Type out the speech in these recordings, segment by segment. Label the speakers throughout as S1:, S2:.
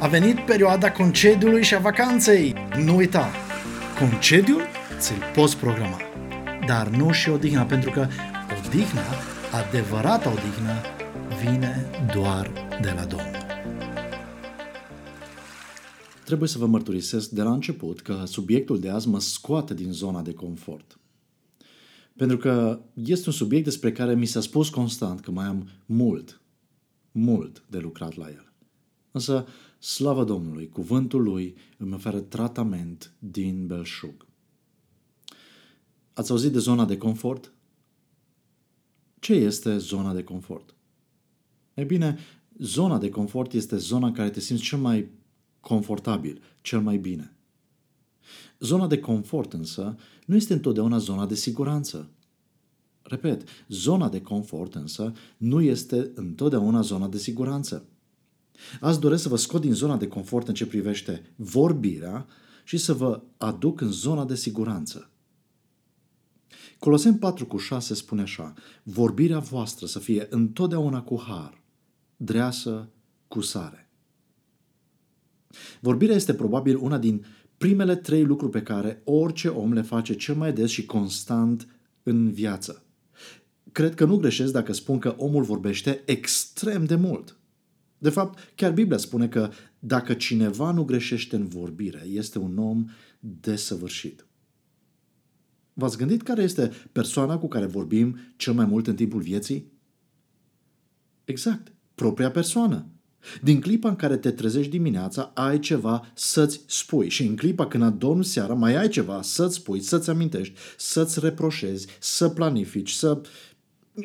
S1: A venit perioada concediului și a vacanței. Nu uita, concediul ți-l poți programa, dar nu și odihna, pentru că odihna, adevărata odihnă, vine doar de la Domnul. Trebuie să vă mărturisesc de la început că subiectul de azi mă scoate din zona de confort. Pentru că este un subiect despre care mi s-a spus constant că mai am mult, mult de lucrat la el. Însă, slavă Domnului, cuvântul lui îmi oferă tratament din belșug. Ați auzit de zona de confort? Ce este zona de confort? E bine, zona de confort este zona în care te simți cel mai confortabil, cel mai bine. Zona de confort însă nu este întotdeauna zona de siguranță. Repet, zona de confort însă nu este întotdeauna zona de siguranță. Azi doresc să vă scot din zona de confort în ce privește vorbirea și să vă aduc în zona de siguranță. Colosem 4 cu 6 spune așa, vorbirea voastră să fie întotdeauna cu har, dreasă cu sare. Vorbirea este probabil una din primele trei lucruri pe care orice om le face cel mai des și constant în viață. Cred că nu greșesc dacă spun că omul vorbește extrem de mult. De fapt, chiar Biblia spune că dacă cineva nu greșește în vorbire, este un om desăvârșit. V-ați gândit care este persoana cu care vorbim cel mai mult în timpul vieții? Exact, propria persoană. Din clipa în care te trezești dimineața, ai ceva să-ți spui și în clipa când adormi seara, mai ai ceva să-ți spui, să-ți amintești, să-ți reproșezi, să planifici, să...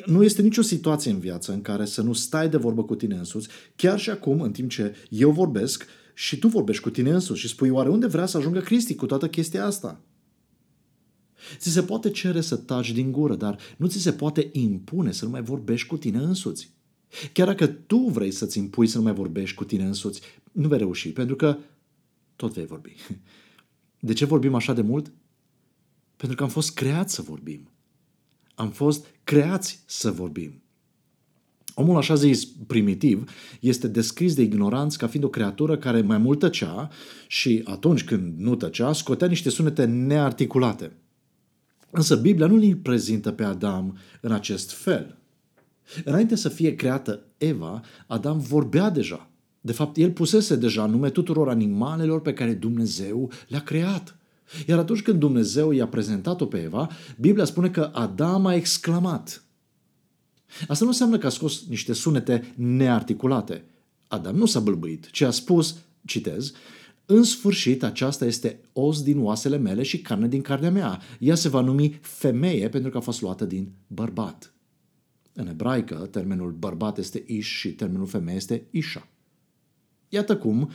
S1: Nu este nicio situație în viață în care să nu stai de vorbă cu tine însuți, chiar și acum, în timp ce eu vorbesc și tu vorbești cu tine însuți și spui oare unde vrea să ajungă Cristi cu toată chestia asta? Ți se poate cere să taci din gură, dar nu ți se poate impune să nu mai vorbești cu tine însuți. Chiar dacă tu vrei să-ți impui să nu mai vorbești cu tine însuți, nu vei reuși, pentru că tot vei vorbi. De ce vorbim așa de mult? Pentru că am fost creați să vorbim. Am fost creați să vorbim. Omul așa zis primitiv este descris de ignoranți ca fiind o creatură care mai mult tăcea și atunci când nu tăcea scotea niște sunete nearticulate. Însă Biblia nu îl prezintă pe Adam în acest fel. Înainte să fie creată Eva, Adam vorbea deja. De fapt, el pusese deja nume tuturor animalelor pe care Dumnezeu le-a creat. Iar atunci când Dumnezeu i-a prezentat-o pe Eva, Biblia spune că Adam a exclamat. Asta nu înseamnă că a scos niște sunete nearticulate. Adam nu s-a bâlbâit, ci a spus, citez, în sfârșit, aceasta este os din oasele mele și carne din carnea mea. Ea se va numi femeie pentru că a fost luată din bărbat. În ebraică, termenul bărbat este ish și termenul femeie este isha. Iată cum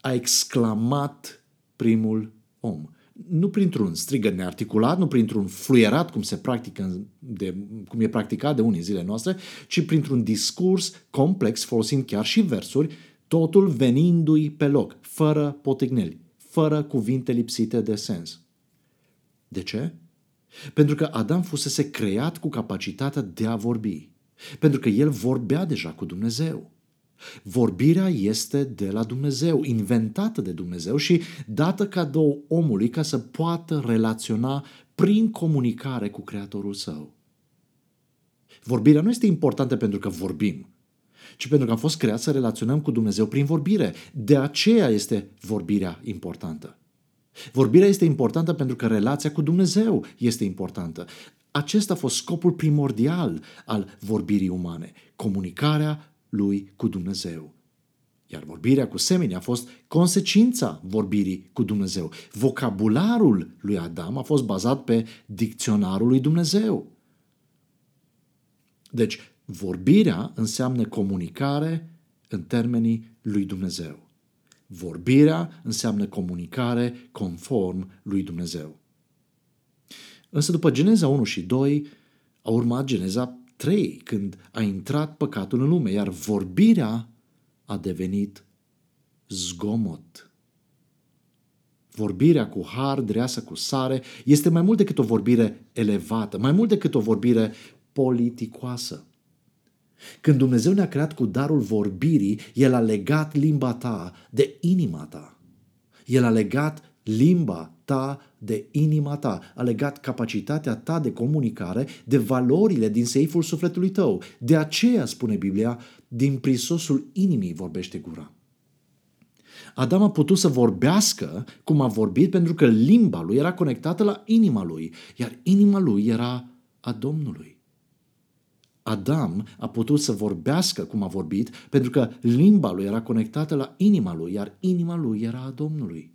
S1: a exclamat primul om. Nu printr-un strigă nearticulat, nu printr-un fluierat, cum, se practică de, cum e practicat de unii zile noastre, ci printr-un discurs complex, folosind chiar și versuri, totul venindu-i pe loc, fără potigneli, fără cuvinte lipsite de sens. De ce? Pentru că Adam fusese creat cu capacitatea de a vorbi. Pentru că el vorbea deja cu Dumnezeu. Vorbirea este de la Dumnezeu, inventată de Dumnezeu și dată cadou omului ca să poată relaționa prin comunicare cu Creatorul său. Vorbirea nu este importantă pentru că vorbim, ci pentru că am fost creați să relaționăm cu Dumnezeu prin vorbire. De aceea este vorbirea importantă. Vorbirea este importantă pentru că relația cu Dumnezeu este importantă. Acesta a fost scopul primordial al vorbirii umane, comunicarea lui cu Dumnezeu. Iar vorbirea cu semenii a fost consecința vorbirii cu Dumnezeu. Vocabularul lui Adam a fost bazat pe dicționarul lui Dumnezeu. Deci, vorbirea înseamnă comunicare în termenii lui Dumnezeu. Vorbirea înseamnă comunicare conform lui Dumnezeu. Însă după Geneza 1 și 2 a urmat Geneza 3, când a intrat păcatul în lume, iar vorbirea a devenit zgomot. Vorbirea cu har, dreasă cu sare, este mai mult decât o vorbire elevată, mai mult decât o vorbire politicoasă. Când Dumnezeu ne-a creat cu darul vorbirii, El a legat limba ta de inima ta. El a legat limba ta de inima ta, a legat capacitatea ta de comunicare de valorile din seiful sufletului tău. De aceea, spune Biblia, din prisosul inimii vorbește gura. Adam a putut să vorbească cum a vorbit pentru că limba lui era conectată la inima lui, iar inima lui era a Domnului. Adam a putut să vorbească cum a vorbit pentru că limba lui era conectată la inima lui, iar inima lui era a Domnului.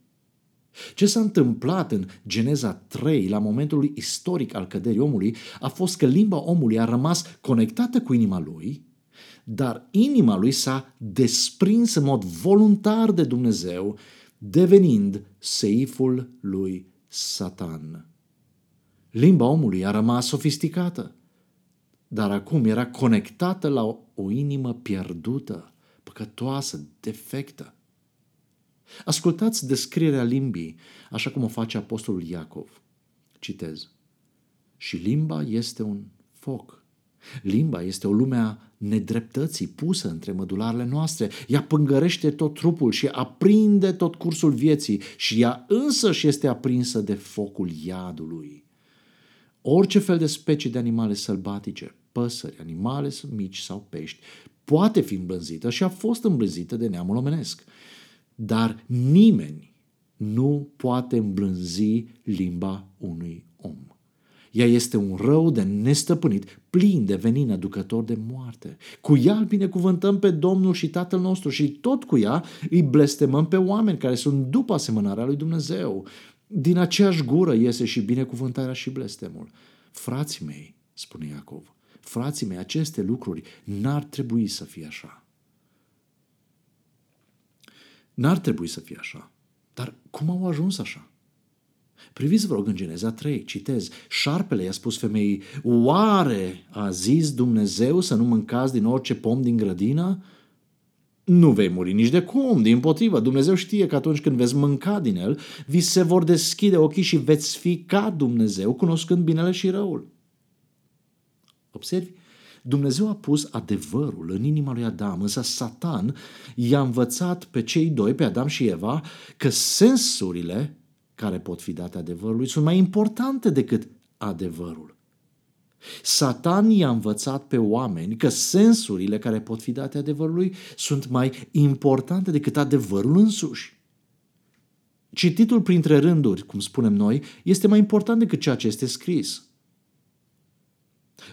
S1: Ce s-a întâmplat în Geneza 3, la momentul istoric al căderii omului, a fost că limba omului a rămas conectată cu inima lui, dar inima lui s-a desprins în mod voluntar de Dumnezeu, devenind seiful lui Satan. Limba omului a rămas sofisticată, dar acum era conectată la o, o inimă pierdută, păcătoasă, defectă. Ascultați descrierea limbii, așa cum o face Apostolul Iacov. Citez. Și limba este un foc. Limba este o lume a nedreptății pusă între mădularele noastre. Ea pângărește tot trupul și aprinde tot cursul vieții și ea însă și este aprinsă de focul iadului. Orice fel de specii de animale sălbatice, păsări, animale mici sau pești, poate fi îmblânzită și a fost îmblânzită de neamul omenesc. Dar nimeni nu poate îmblânzi limba unui om. Ea este un rău de nestăpânit, plin de venin aducător de moarte. Cu ea îl binecuvântăm pe Domnul și Tatăl nostru și tot cu ea îi blestemăm pe oameni care sunt după asemănarea lui Dumnezeu. Din aceeași gură iese și binecuvântarea și blestemul. Frații mei, spune Iacov, frații mei, aceste lucruri n-ar trebui să fie așa. N-ar trebui să fie așa. Dar cum au ajuns așa? Priviți, vă rog, în Geneza 3, citez, șarpele i-a spus femeii, oare a zis Dumnezeu să nu mâncați din orice pom din grădină? Nu vei muri nici de cum, din potrivă. Dumnezeu știe că atunci când veți mânca din el, vi se vor deschide ochii și veți fi ca Dumnezeu, cunoscând binele și răul. Observi? Dumnezeu a pus adevărul în inima lui Adam, însă Satan i-a învățat pe cei doi, pe Adam și Eva, că sensurile care pot fi date adevărului sunt mai importante decât adevărul. Satan i-a învățat pe oameni că sensurile care pot fi date adevărului sunt mai importante decât adevărul însuși. Cititul printre rânduri, cum spunem noi, este mai important decât ceea ce este scris.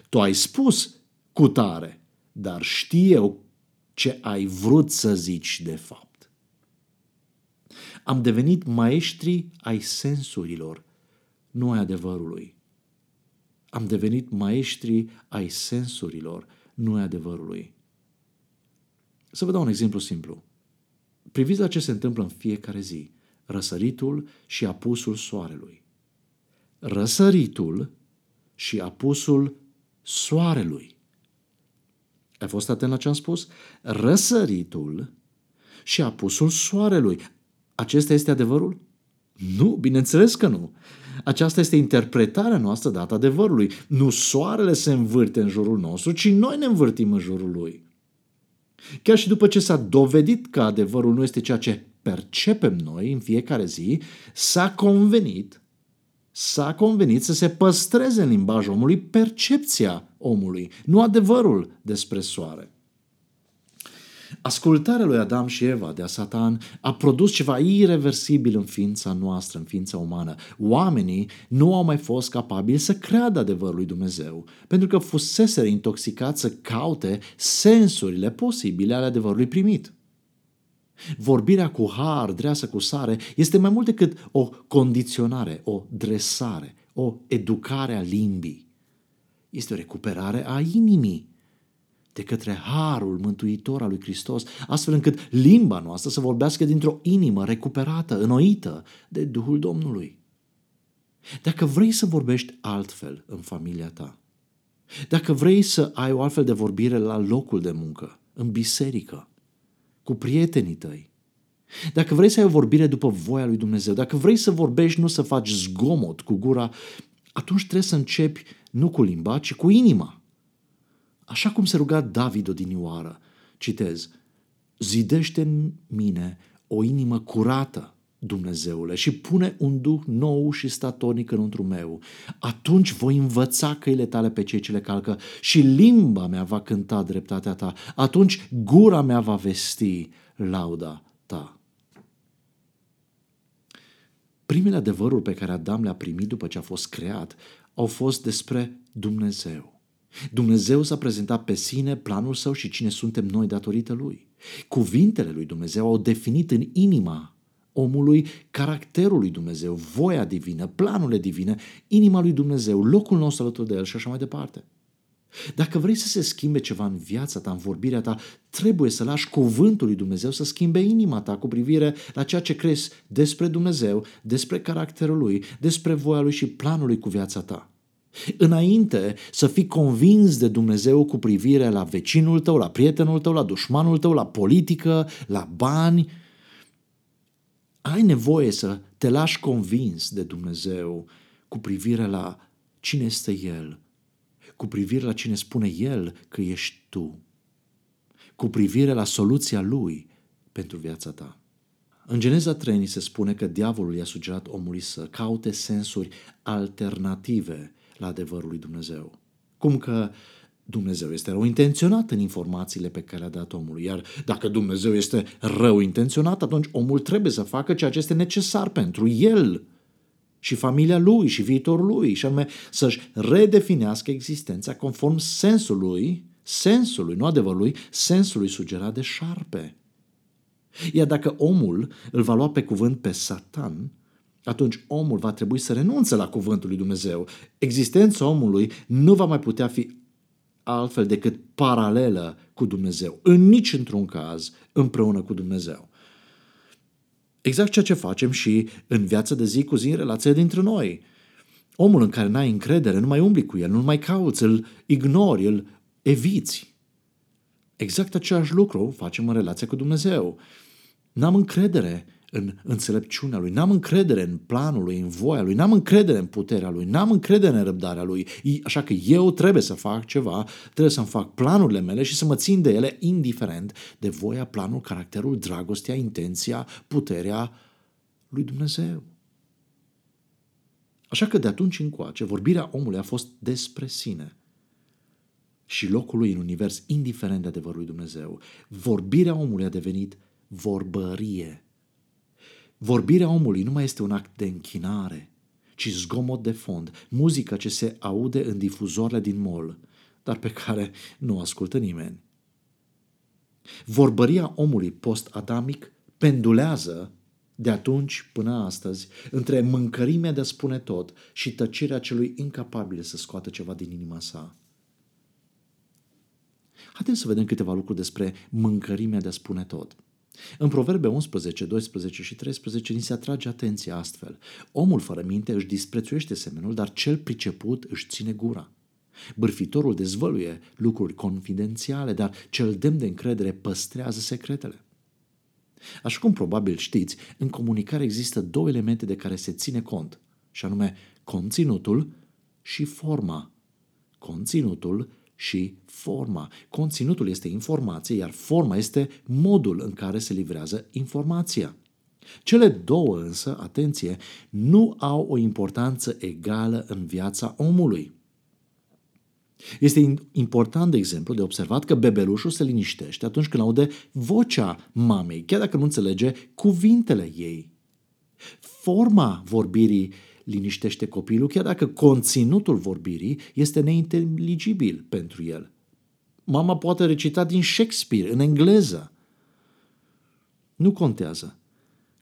S1: Tu ai spus cu tare, dar știu ce ai vrut să zici de fapt. Am devenit maestri ai sensurilor, nu ai adevărului. Am devenit maestri ai sensurilor, nu ai adevărului. Să vă dau un exemplu simplu. Priviți la ce se întâmplă în fiecare zi. Răsăritul și apusul soarelui. Răsăritul și apusul soarelui. Ai fost atent la ce am spus? Răsăritul și apusul soarelui. Acesta este adevărul? Nu, bineînțeles că nu. Aceasta este interpretarea noastră dată adevărului. Nu soarele se învârte în jurul nostru, ci noi ne învârtim în jurul lui. Chiar și după ce s-a dovedit că adevărul nu este ceea ce percepem noi în fiecare zi, s-a convenit s-a convenit să se păstreze în limbajul omului percepția omului, nu adevărul despre soare. Ascultarea lui Adam și Eva de a Satan a produs ceva irreversibil în ființa noastră, în ființa umană. Oamenii nu au mai fost capabili să creadă adevărul lui Dumnezeu, pentru că fusese intoxicați să caute sensurile posibile ale adevărului primit. Vorbirea cu har, dreasă cu sare, este mai mult decât o condiționare, o dresare, o educare a limbii. Este o recuperare a inimii de către harul mântuitor al lui Hristos, astfel încât limba noastră să vorbească dintr-o inimă recuperată, înnoită de Duhul Domnului. Dacă vrei să vorbești altfel în familia ta, dacă vrei să ai o altfel de vorbire la locul de muncă, în biserică, cu prietenii tăi. Dacă vrei să ai o vorbire după voia lui Dumnezeu, dacă vrei să vorbești, nu să faci zgomot cu gura, atunci trebuie să începi nu cu limba, ci cu inima. Așa cum se ruga David odinioară, citez, zidește în mine o inimă curată, Dumnezeule, și pune un duh nou și statornic înăuntru meu. Atunci voi învăța căile tale pe cei ce le calcă și limba mea va cânta dreptatea ta. Atunci gura mea va vesti lauda ta. Primele adevăruri pe care Adam le-a primit după ce a fost creat au fost despre Dumnezeu. Dumnezeu s-a prezentat pe sine, planul său și cine suntem noi datorită lui. Cuvintele lui Dumnezeu au definit în inima omului caracterul lui Dumnezeu, voia divină, planurile divine, inima lui Dumnezeu, locul nostru alături de el și așa mai departe. Dacă vrei să se schimbe ceva în viața ta, în vorbirea ta, trebuie să lași cuvântul lui Dumnezeu să schimbe inima ta cu privire la ceea ce crezi despre Dumnezeu, despre caracterul lui, despre voia lui și planul lui cu viața ta. Înainte să fii convins de Dumnezeu cu privire la vecinul tău, la prietenul tău, la dușmanul tău, la politică, la bani, ai nevoie să te lași convins de Dumnezeu cu privire la cine este El, cu privire la cine spune El că ești tu, cu privire la soluția Lui pentru viața ta. În Geneza 3 ni se spune că diavolul i-a sugerat omului să caute sensuri alternative la adevărul lui Dumnezeu. Cum că Dumnezeu este rău intenționat în informațiile pe care le-a dat omului, iar dacă Dumnezeu este rău intenționat, atunci omul trebuie să facă ceea ce este necesar pentru el și familia lui și viitorul lui, și anume să-și redefinească existența conform sensului, sensului, nu adevărului, sensului sugerat de șarpe. Iar dacă omul îl va lua pe cuvânt pe Satan, atunci omul va trebui să renunțe la cuvântul lui Dumnezeu. Existența omului nu va mai putea fi altfel decât paralelă cu Dumnezeu. În nici într-un caz împreună cu Dumnezeu. Exact ceea ce facem și în viața de zi cu zi în relația dintre noi. Omul în care n-ai încredere, nu mai umbli cu el, nu mai cauți, îl ignori, îl eviți. Exact același lucru facem în relația cu Dumnezeu. N-am încredere în înțelepciunea lui, n-am încredere în planul lui, în voia lui, n-am încredere în puterea lui, n-am încredere în răbdarea lui, așa că eu trebuie să fac ceva, trebuie să-mi fac planurile mele și să mă țin de ele indiferent de voia, planul, caracterul, dragostea, intenția, puterea lui Dumnezeu. Așa că de atunci încoace, vorbirea omului a fost despre sine și locul lui în univers, indiferent de adevărul lui Dumnezeu. Vorbirea omului a devenit vorbărie Vorbirea omului nu mai este un act de închinare, ci zgomot de fond, muzică ce se aude în difuzoarele din mol, dar pe care nu ascultă nimeni. Vorbăria omului post-adamic pendulează de atunci până astăzi între mâncărimea de a spune tot și tăcerea celui incapabil să scoată ceva din inima sa. Haideți să vedem câteva lucruri despre mâncărimea de a spune tot. În Proverbe 11, 12 și 13 ni se atrage atenția astfel. Omul fără minte își disprețuiește semenul, dar cel priceput își ține gura. Bârfitorul dezvăluie lucruri confidențiale, dar cel demn de încredere păstrează secretele. Așa cum probabil știți, în comunicare există două elemente de care se ține cont, și anume conținutul și forma. Conținutul și forma. Conținutul este informație, iar forma este modul în care se livrează informația. Cele două însă, atenție, nu au o importanță egală în viața omului. Este important, de exemplu, de observat că bebelușul se liniștește atunci când aude vocea mamei, chiar dacă nu înțelege cuvintele ei. Forma vorbirii liniștește copilul, chiar dacă conținutul vorbirii este neinteligibil pentru el. Mama poate recita din Shakespeare în engleză. Nu contează.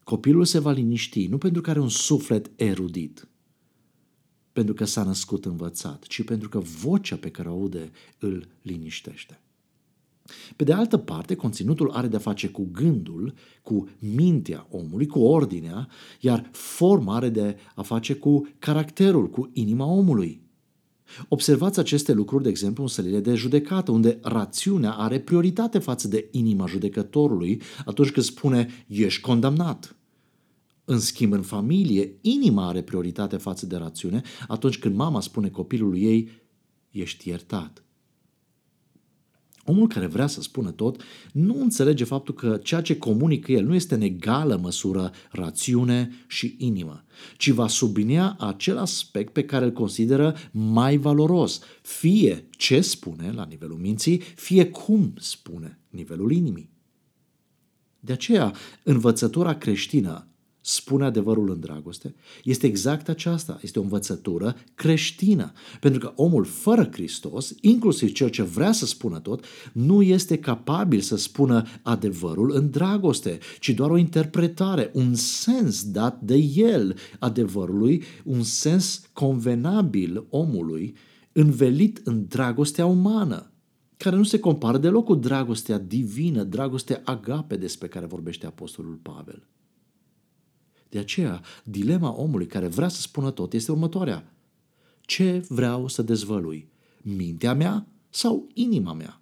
S1: Copilul se va liniști nu pentru că are un suflet erudit, pentru că s-a născut învățat, ci pentru că vocea pe care o aude îl liniștește. Pe de altă parte, conținutul are de-a face cu gândul, cu mintea omului, cu ordinea, iar forma are de a face cu caracterul, cu inima omului. Observați aceste lucruri, de exemplu, în sălile de judecată, unde rațiunea are prioritate față de inima judecătorului atunci când spune ești condamnat. În schimb, în familie, inima are prioritate față de rațiune atunci când mama spune copilului ei ești iertat. Omul care vrea să spună tot nu înțelege faptul că ceea ce comunică el nu este în egală măsură rațiune și inimă, ci va sublinia acel aspect pe care îl consideră mai valoros, fie ce spune la nivelul minții, fie cum spune nivelul inimii. De aceea, învățătura creștină spune adevărul în dragoste, este exact aceasta. Este o învățătură creștină. Pentru că omul fără Hristos, inclusiv cel ce vrea să spună tot, nu este capabil să spună adevărul în dragoste, ci doar o interpretare, un sens dat de el adevărului, un sens convenabil omului, învelit în dragostea umană care nu se compară deloc cu dragostea divină, dragostea agape despre care vorbește Apostolul Pavel. De aceea, dilema omului care vrea să spună tot este următoarea. Ce vreau să dezvălui? Mintea mea sau inima mea?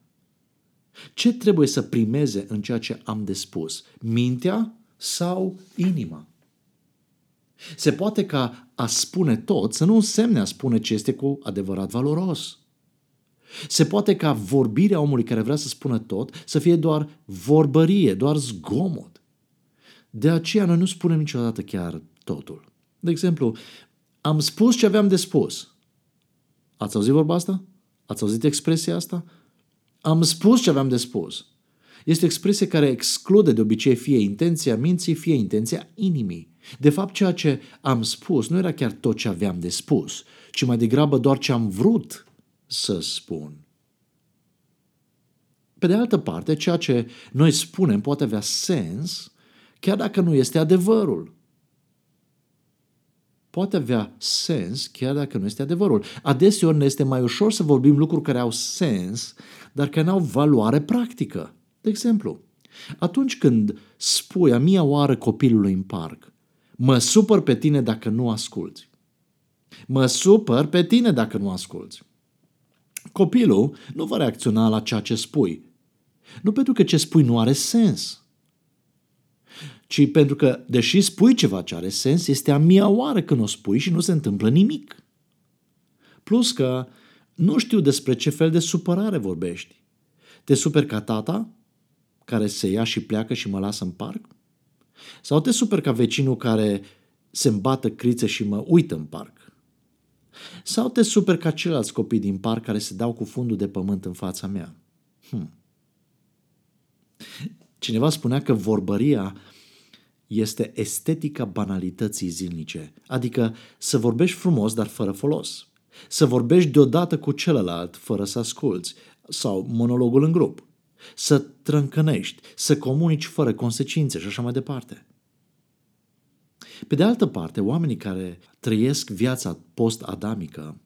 S1: Ce trebuie să primeze în ceea ce am de spus? Mintea sau inima? Se poate ca a spune tot să nu însemne a spune ce este cu adevărat valoros. Se poate ca vorbirea omului care vrea să spună tot să fie doar vorbărie, doar zgomot. De aceea noi nu spunem niciodată chiar totul. De exemplu, am spus ce aveam de spus. Ați auzit vorba asta? Ați auzit expresia asta? Am spus ce aveam de spus. Este o expresie care exclude de obicei fie intenția minții, fie intenția inimii. De fapt, ceea ce am spus nu era chiar tot ce aveam de spus, ci mai degrabă doar ce am vrut să spun. Pe de altă parte, ceea ce noi spunem poate avea sens chiar dacă nu este adevărul. Poate avea sens chiar dacă nu este adevărul. Adeseori ne este mai ușor să vorbim lucruri care au sens, dar care nu au valoare practică. De exemplu, atunci când spui a mia oară copilului în parc, mă supăr pe tine dacă nu asculți. Mă supăr pe tine dacă nu asculți. Copilul nu va reacționa la ceea ce spui. Nu pentru că ce spui nu are sens, ci pentru că, deși spui ceva ce are sens, este a mia oară când o spui și nu se întâmplă nimic. Plus că nu știu despre ce fel de supărare vorbești. Te super ca tata, care se ia și pleacă și mă lasă în parc? Sau te super ca vecinul care se îmbată crițe și mă uită în parc? Sau te super ca ceilalți copii din parc care se dau cu fundul de pământ în fața mea? Hmm. Cineva spunea că vorbăria este estetica banalității zilnice, adică să vorbești frumos, dar fără folos. Să vorbești deodată cu celălalt, fără să asculți, sau monologul în grup. Să trâncănești, să comunici fără consecințe și așa mai departe. Pe de altă parte, oamenii care trăiesc viața post-adamică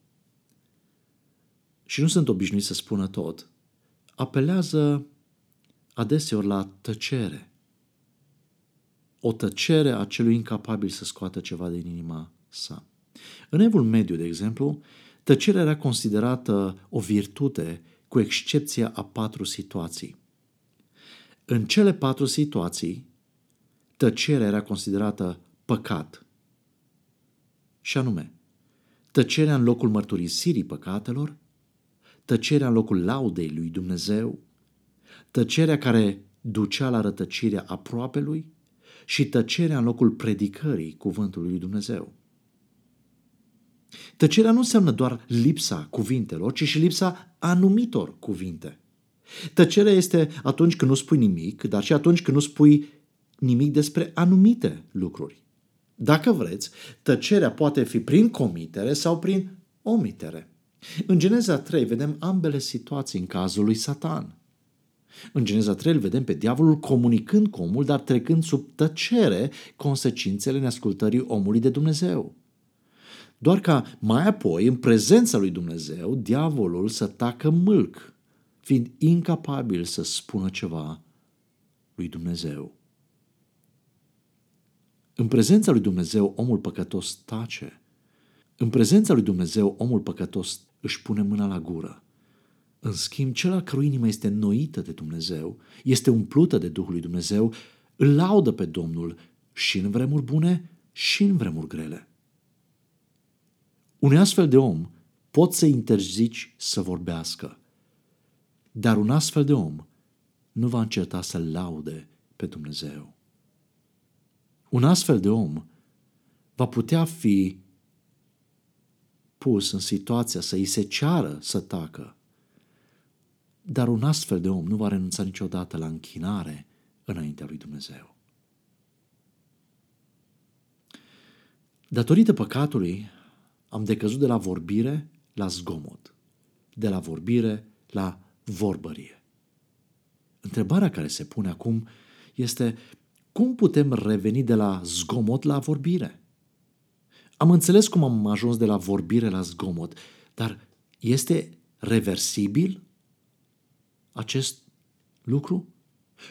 S1: și nu sunt obișnuiți să spună tot, apelează adeseori la tăcere o tăcere a celui incapabil să scoată ceva din inima sa. În evul mediu, de exemplu, tăcerea era considerată o virtute cu excepția a patru situații. În cele patru situații, tăcerea era considerată păcat. Și anume, tăcerea în locul mărturisirii păcatelor, tăcerea în locul laudei lui Dumnezeu, tăcerea care ducea la rătăcirea aproapelui și tăcerea în locul predicării cuvântului lui Dumnezeu. Tăcerea nu înseamnă doar lipsa cuvintelor, ci și lipsa anumitor cuvinte. Tăcerea este atunci când nu spui nimic, dar și atunci când nu spui nimic despre anumite lucruri. Dacă vreți, tăcerea poate fi prin comitere sau prin omitere. În Geneza 3 vedem ambele situații în cazul lui Satan. În Geneza 3 îl vedem pe diavolul comunicând cu omul, dar trecând sub tăcere consecințele neascultării omului de Dumnezeu. Doar ca mai apoi, în prezența lui Dumnezeu, diavolul să tacă mâlc, fiind incapabil să spună ceva lui Dumnezeu. În prezența lui Dumnezeu, omul păcătos tace. În prezența lui Dumnezeu, omul păcătos își pune mâna la gură. În schimb, cel al cărui inimă este noită de Dumnezeu, este umplută de Duhul lui Dumnezeu, îl laudă pe Domnul și în vremuri bune și în vremuri grele. Unui astfel de om poți să interzici să vorbească, Dar un astfel de om nu va înceta să laude pe Dumnezeu. Un astfel de om va putea fi pus în situația să îi se ceară să tacă, dar un astfel de om nu va renunța niciodată la închinare înaintea lui Dumnezeu. Datorită păcatului, am decăzut de la vorbire la zgomot, de la vorbire la vorbărie. Întrebarea care se pune acum este cum putem reveni de la zgomot la vorbire? Am înțeles cum am ajuns de la vorbire la zgomot, dar este reversibil acest lucru?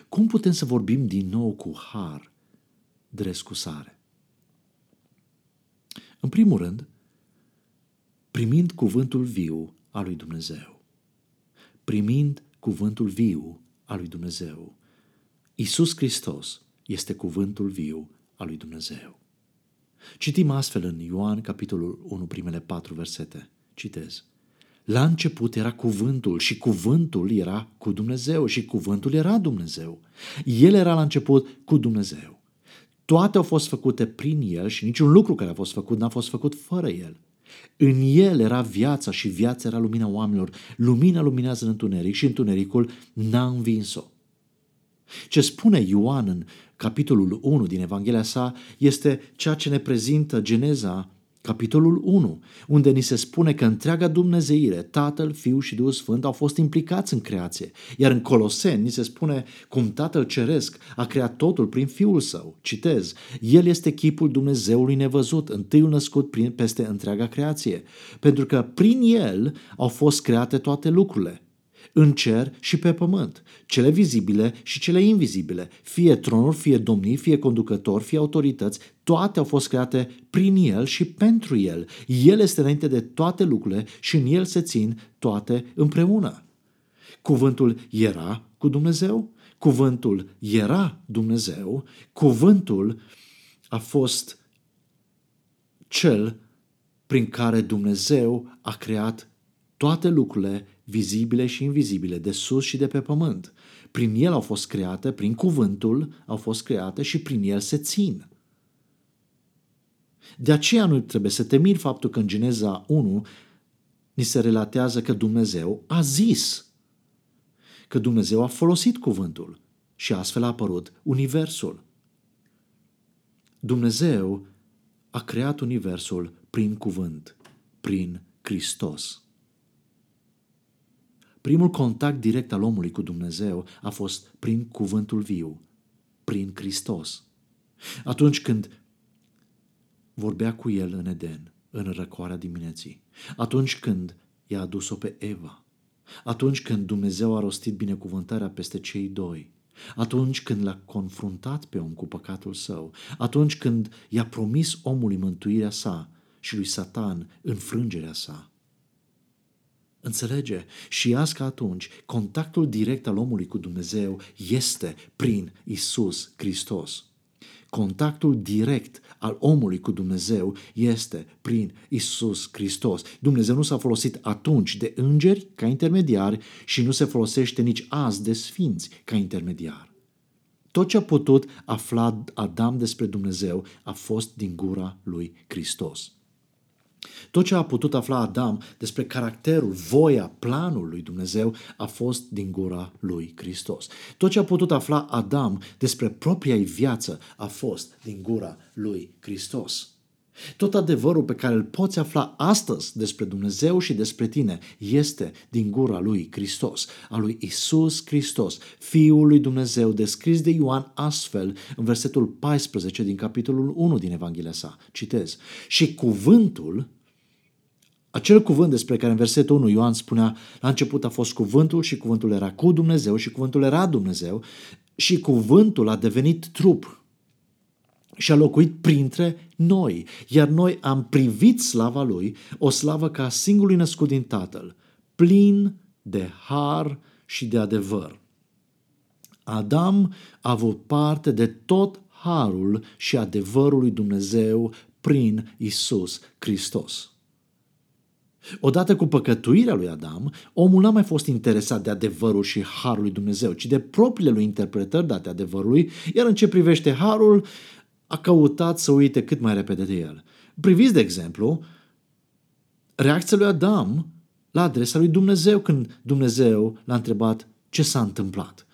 S1: Cum putem să vorbim din nou cu har de rescusare? În primul rând, primind cuvântul viu al lui Dumnezeu. Primind cuvântul viu al lui Dumnezeu. Isus Hristos este cuvântul viu al lui Dumnezeu. Citim astfel în Ioan, capitolul 1, primele patru versete. Citez. La început era cuvântul și cuvântul era cu Dumnezeu și cuvântul era Dumnezeu. El era la început cu Dumnezeu. Toate au fost făcute prin El și niciun lucru care a fost făcut n-a fost făcut fără El. În El era viața și viața era lumina oamenilor. Lumina luminează în întuneric și întunericul n-a învins-o. Ce spune Ioan în capitolul 1 din Evanghelia sa este ceea ce ne prezintă Geneza capitolul 1, unde ni se spune că întreaga Dumnezeire, Tatăl, Fiul și Duhul Sfânt au fost implicați în creație. Iar în Coloseni ni se spune cum Tatăl Ceresc a creat totul prin Fiul Său. Citez, El este chipul Dumnezeului nevăzut, întâiul născut prin, peste întreaga creație, pentru că prin El au fost create toate lucrurile în cer și pe pământ, cele vizibile și cele invizibile, fie tronuri, fie domnii, fie conducători, fie autorități, toate au fost create prin El și pentru El. El este înainte de toate lucrurile și în El se țin toate împreună. Cuvântul era cu Dumnezeu, cuvântul era Dumnezeu, cuvântul a fost cel prin care Dumnezeu a creat toate lucrurile vizibile și invizibile, de sus și de pe pământ. Prin el au fost create, prin cuvântul au fost create și prin el se țin. De aceea nu trebuie să te miri faptul că în Geneza 1 ni se relatează că Dumnezeu a zis, că Dumnezeu a folosit cuvântul și astfel a apărut Universul. Dumnezeu a creat Universul prin cuvânt, prin Hristos. Primul contact direct al omului cu Dumnezeu a fost prin cuvântul viu, prin Hristos. Atunci când vorbea cu el în Eden, în răcoarea dimineții, atunci când i-a adus-o pe Eva, atunci când Dumnezeu a rostit binecuvântarea peste cei doi, atunci când l-a confruntat pe om cu păcatul său, atunci când i-a promis omului mântuirea sa și lui Satan înfrângerea sa, Înțelege? Și azi ca atunci, contactul direct al omului cu Dumnezeu este prin Isus Hristos. Contactul direct al omului cu Dumnezeu este prin Isus Hristos. Dumnezeu nu s-a folosit atunci de îngeri ca intermediari și nu se folosește nici azi de sfinți ca intermediar. Tot ce a putut afla Adam despre Dumnezeu a fost din gura lui Hristos. Tot ce a putut afla Adam despre caracterul, voia, planul lui Dumnezeu a fost din gura lui Hristos. Tot ce a putut afla Adam despre propria viață a fost din gura lui Hristos. Tot adevărul pe care îl poți afla astăzi despre Dumnezeu și despre tine este din gura lui Hristos, a lui Isus Hristos, Fiul lui Dumnezeu, descris de Ioan astfel în versetul 14 din capitolul 1 din Evanghelia sa. Citez. Și cuvântul acel cuvânt despre care în versetul 1 Ioan spunea, la început a fost cuvântul și cuvântul era cu Dumnezeu și cuvântul era Dumnezeu și cuvântul a devenit trup și a locuit printre noi, iar noi am privit slava lui, o slavă ca singurului născut din Tatăl, plin de har și de adevăr. Adam a avut parte de tot harul și adevărul lui Dumnezeu prin Isus Hristos. Odată cu păcătuirea lui Adam, omul n-a mai fost interesat de adevărul și harul lui Dumnezeu, ci de propriile lui interpretări date adevărului, iar în ce privește harul, a căutat să uite cât mai repede de el. Priviți, de exemplu, reacția lui Adam la adresa lui Dumnezeu când Dumnezeu l-a întrebat ce s-a întâmplat.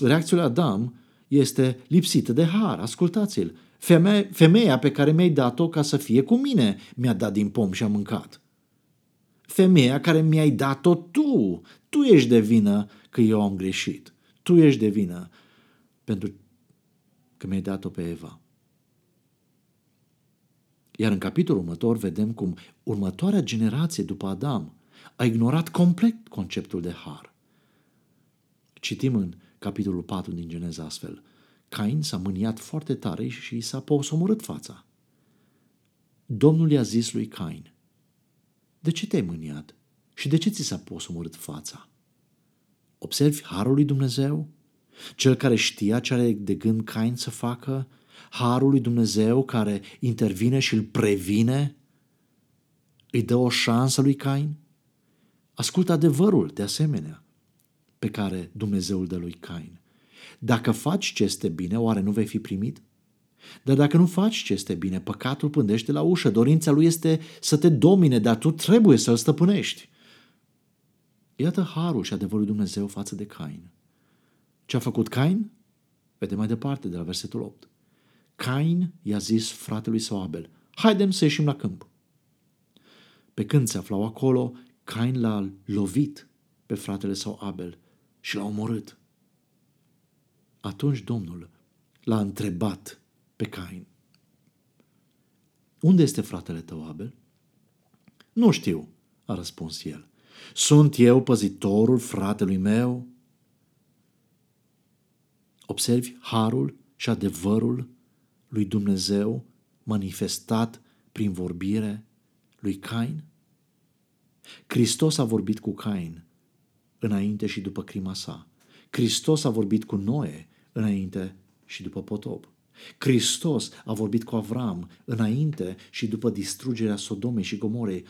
S1: Reacția lui Adam este lipsită de har. Ascultați-l. Femeia, femeia pe care mi-ai dat-o ca să fie cu mine mi-a dat din pom și a mâncat. Femeia care mi-ai dat-o tu. Tu ești de vină că eu am greșit. Tu ești de vină pentru că mi-ai dat-o pe Eva. Iar în capitolul următor vedem cum următoarea generație după Adam a ignorat complet conceptul de har. Citim în capitolul 4 din Geneza astfel. Cain s-a mâniat foarte tare și s-a posomorât fața. Domnul i-a zis lui Cain, De ce te-ai mâniat? Și de ce ți s-a posomorât fața? Observi harul lui Dumnezeu? Cel care știa ce are de gând Cain să facă? Harul lui Dumnezeu care intervine și îl previne? Îi dă o șansă lui Cain? Ascultă adevărul, de asemenea pe care Dumnezeu îl dă lui Cain. Dacă faci ce este bine, oare nu vei fi primit? Dar dacă nu faci ce este bine, păcatul pândește la ușă, dorința lui este să te domine, dar tu trebuie să-l stăpânești. Iată harul și adevărul lui Dumnezeu față de Cain. Ce a făcut Cain? Vedem mai departe, de la versetul 8. Cain i-a zis fratelui său Abel, haidem să ieșim la câmp. Pe când se aflau acolo, Cain l-a lovit pe fratele său Abel și l-a omorât. Atunci Domnul l-a întrebat pe Cain. Unde este fratele tău, Abel? Nu știu, a răspuns el. Sunt eu păzitorul fratelui meu? Observi harul și adevărul lui Dumnezeu manifestat prin vorbire lui Cain? Hristos a vorbit cu Cain înainte și după crima sa. Hristos a vorbit cu Noe înainte și după potop. Hristos a vorbit cu Avram înainte și după distrugerea Sodomei și Gomorei.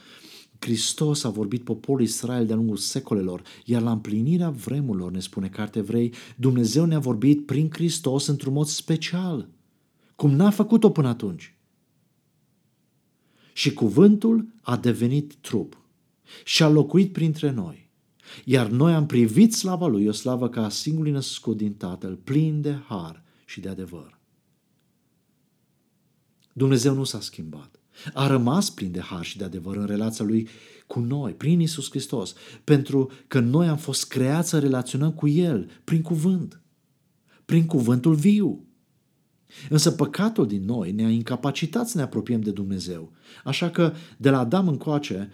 S1: Hristos a vorbit poporul Israel de-a lungul secolelor, iar la împlinirea vremurilor, ne spune Carte Vrei, Dumnezeu ne-a vorbit prin Hristos într-un mod special, cum n-a făcut-o până atunci. Și cuvântul a devenit trup și a locuit printre noi. Iar noi am privit slava Lui, o slavă ca a singurului născut din Tatăl, plin de har și de adevăr. Dumnezeu nu s-a schimbat. A rămas plin de har și de adevăr în relația Lui cu noi, prin Isus Hristos, pentru că noi am fost creați să relaționăm cu El prin cuvânt, prin cuvântul viu. Însă păcatul din noi ne-a incapacitat să ne apropiem de Dumnezeu. Așa că de la Adam încoace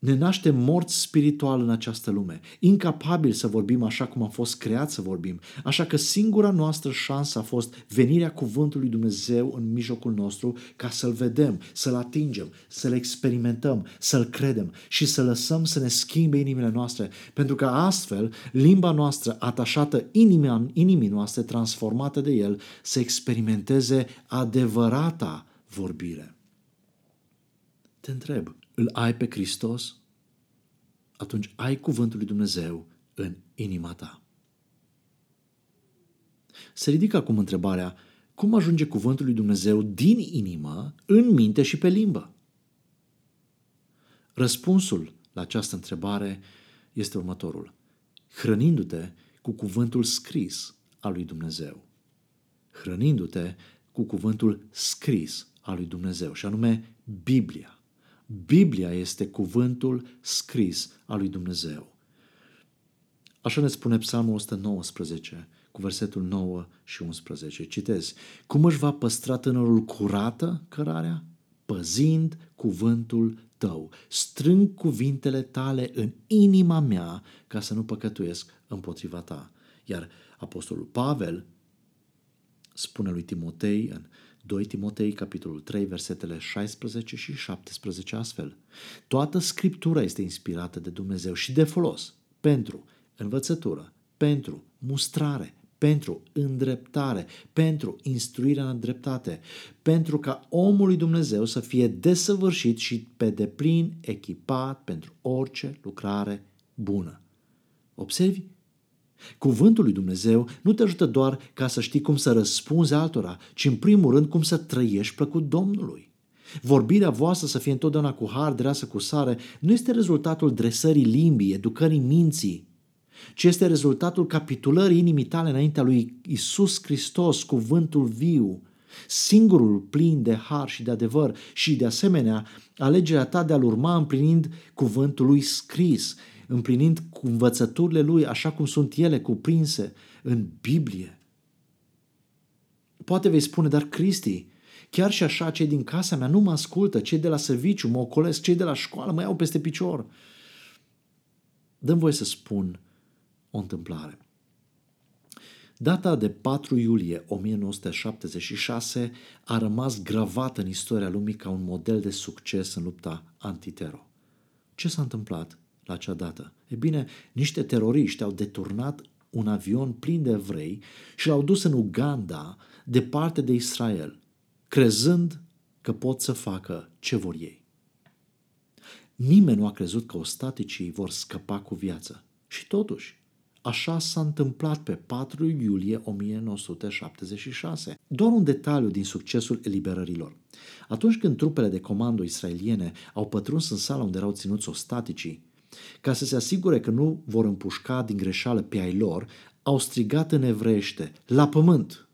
S1: ne naștem morți spiritual în această lume, incapabili să vorbim așa cum am fost creați să vorbim, așa că singura noastră șansă a fost venirea cuvântului Dumnezeu în mijlocul nostru ca să-L vedem, să-L atingem, să-L experimentăm, să-L credem și să lăsăm să ne schimbe inimile noastre, pentru că astfel limba noastră atașată inimii, inimii noastre, transformată de El, să experimenteze adevărata vorbire. Te întreb, îl ai pe Hristos, atunci ai cuvântul lui Dumnezeu în inima ta. Se ridică acum întrebarea, cum ajunge cuvântul lui Dumnezeu din inimă, în minte și pe limbă? Răspunsul la această întrebare este următorul. Hrănindu-te cu cuvântul scris al lui Dumnezeu. Hrănindu-te cu cuvântul scris al lui Dumnezeu, și anume Biblia. Biblia este cuvântul scris al lui Dumnezeu. Așa ne spune Psalmul 119, cu versetul 9 și 11. Citez. Cum își va păstra tânărul curată cărarea? Păzind cuvântul tău. Strâng cuvintele tale în inima mea ca să nu păcătuiesc împotriva ta. Iar Apostolul Pavel spune lui Timotei în 2 Timotei, capitolul 3, versetele 16 și 17 astfel. Toată Scriptura este inspirată de Dumnezeu și de folos pentru învățătură, pentru mustrare, pentru îndreptare, pentru instruirea în dreptate, pentru ca omul lui Dumnezeu să fie desăvârșit și pe deplin echipat pentru orice lucrare bună. Observi? Cuvântul lui Dumnezeu nu te ajută doar ca să știi cum să răspunzi altora, ci în primul rând cum să trăiești plăcut Domnului. Vorbirea voastră să fie întotdeauna cu har, dreasă, cu sare, nu este rezultatul dresării limbii, educării minții, ci este rezultatul capitulării inimii tale înaintea lui Isus Hristos, cuvântul viu, singurul plin de har și de adevăr și, de asemenea, alegerea ta de a-L urma împlinind cuvântul lui scris, împlinind învățăturile lui așa cum sunt ele cuprinse în Biblie. Poate vei spune, dar Cristi, chiar și așa cei din casa mea nu mă ascultă, cei de la serviciu mă ocolesc, cei de la școală mă iau peste picior. Dăm voie să spun o întâmplare. Data de 4 iulie 1976 a rămas gravată în istoria lumii ca un model de succes în lupta antitero. Ce s-a întâmplat la acea dată? E bine, niște teroriști au deturnat un avion plin de evrei și l-au dus în Uganda, departe de Israel, crezând că pot să facă ce vor ei. Nimeni nu a crezut că ostaticii vor scăpa cu viață. Și totuși, Așa s-a întâmplat pe 4 iulie 1976. Doar un detaliu din succesul eliberărilor. Atunci când trupele de comando israeliene au pătruns în sala unde erau ținuți ostaticii, ca să se asigure că nu vor împușca din greșeală pe ai lor, au strigat în evrește, la pământ!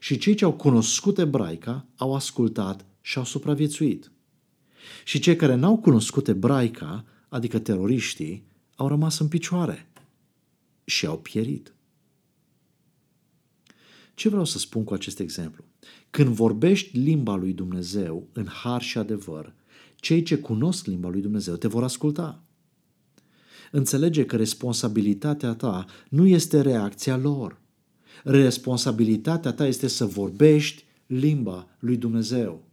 S1: Și cei ce au cunoscut ebraica au ascultat și au supraviețuit. Și cei care n-au cunoscut ebraica, adică teroriștii, au rămas în picioare și au pierit. Ce vreau să spun cu acest exemplu? Când vorbești limba lui Dumnezeu în har și adevăr, cei ce cunosc limba lui Dumnezeu te vor asculta. Înțelege că responsabilitatea ta nu este reacția lor. Responsabilitatea ta este să vorbești limba lui Dumnezeu.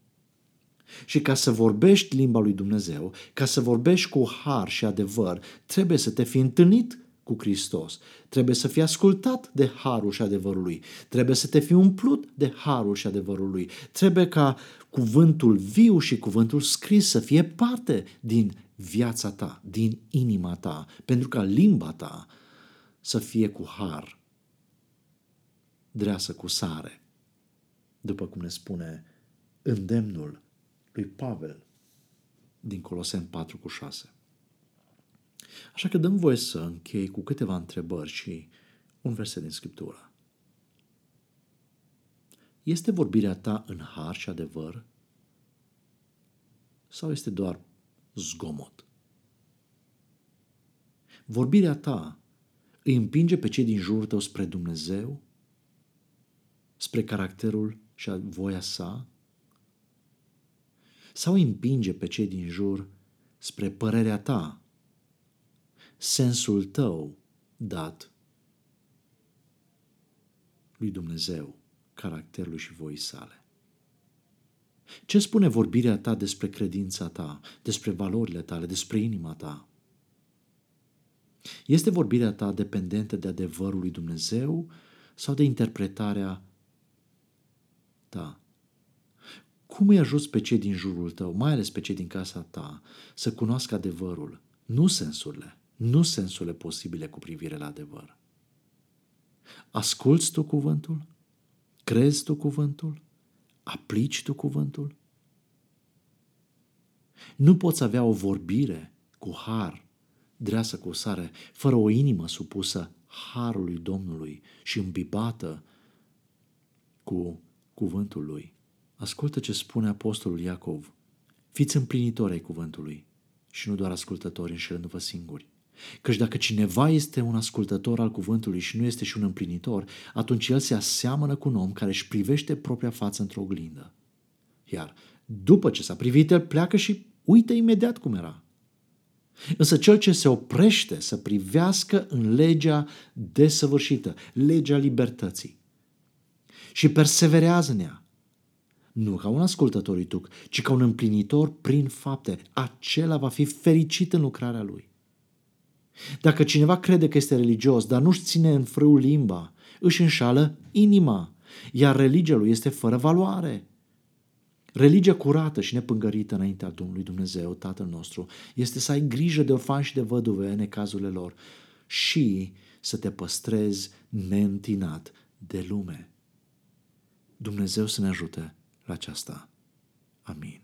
S1: Și ca să vorbești limba lui Dumnezeu, ca să vorbești cu har și adevăr, trebuie să te fi întâlnit cu Hristos. Trebuie să fii ascultat de harul și adevărul lui. Trebuie să te fii umplut de harul și adevărul lui. Trebuie ca cuvântul viu și cuvântul scris să fie parte din viața ta, din inima ta, pentru ca limba ta să fie cu har, dreasă cu sare, după cum ne spune îndemnul lui Pavel din Coloseni 4 cu 6. Așa că dăm voie să închei cu câteva întrebări și un verset din Scriptură. Este vorbirea ta în har și adevăr? Sau este doar zgomot? Vorbirea ta îi împinge pe cei din jurul tău spre Dumnezeu? Spre caracterul și voia sa? Sau îi împinge pe cei din jur spre părerea ta sensul tău dat lui Dumnezeu, caracterului și voii sale. Ce spune vorbirea ta despre credința ta, despre valorile tale, despre inima ta? Este vorbirea ta dependentă de adevărul lui Dumnezeu sau de interpretarea ta? Cum îi ajuți pe cei din jurul tău, mai ales pe cei din casa ta, să cunoască adevărul, nu sensurile, nu sensurile posibile cu privire la adevăr. Asculți tu cuvântul? Crezi tu cuvântul? Aplici tu cuvântul? Nu poți avea o vorbire cu har, dreasă cu sare, fără o inimă supusă harului Domnului și îmbibată cu cuvântul lui. Ascultă ce spune Apostolul Iacov. Fiți împlinitori ai cuvântului și nu doar ascultători înșelându-vă singuri. Căci dacă cineva este un ascultător al cuvântului și nu este și un împlinitor, atunci el se aseamănă cu un om care își privește propria față într-o oglindă. Iar după ce s-a privit, el pleacă și uită imediat cum era. Însă cel ce se oprește să privească în legea desăvârșită, legea libertății, și perseverează în ea, nu ca un ascultător ituc, ci ca un împlinitor prin fapte, acela va fi fericit în lucrarea lui. Dacă cineva crede că este religios, dar nu-și ține în frâu limba, își înșală inima, iar religia lui este fără valoare. Religia curată și nepângărită înaintea Domnului Dumnezeu, Tatăl nostru, este să ai grijă de orfani și de văduve în necazurile lor și să te păstrezi neîntinat de lume. Dumnezeu să ne ajute la aceasta. Amin.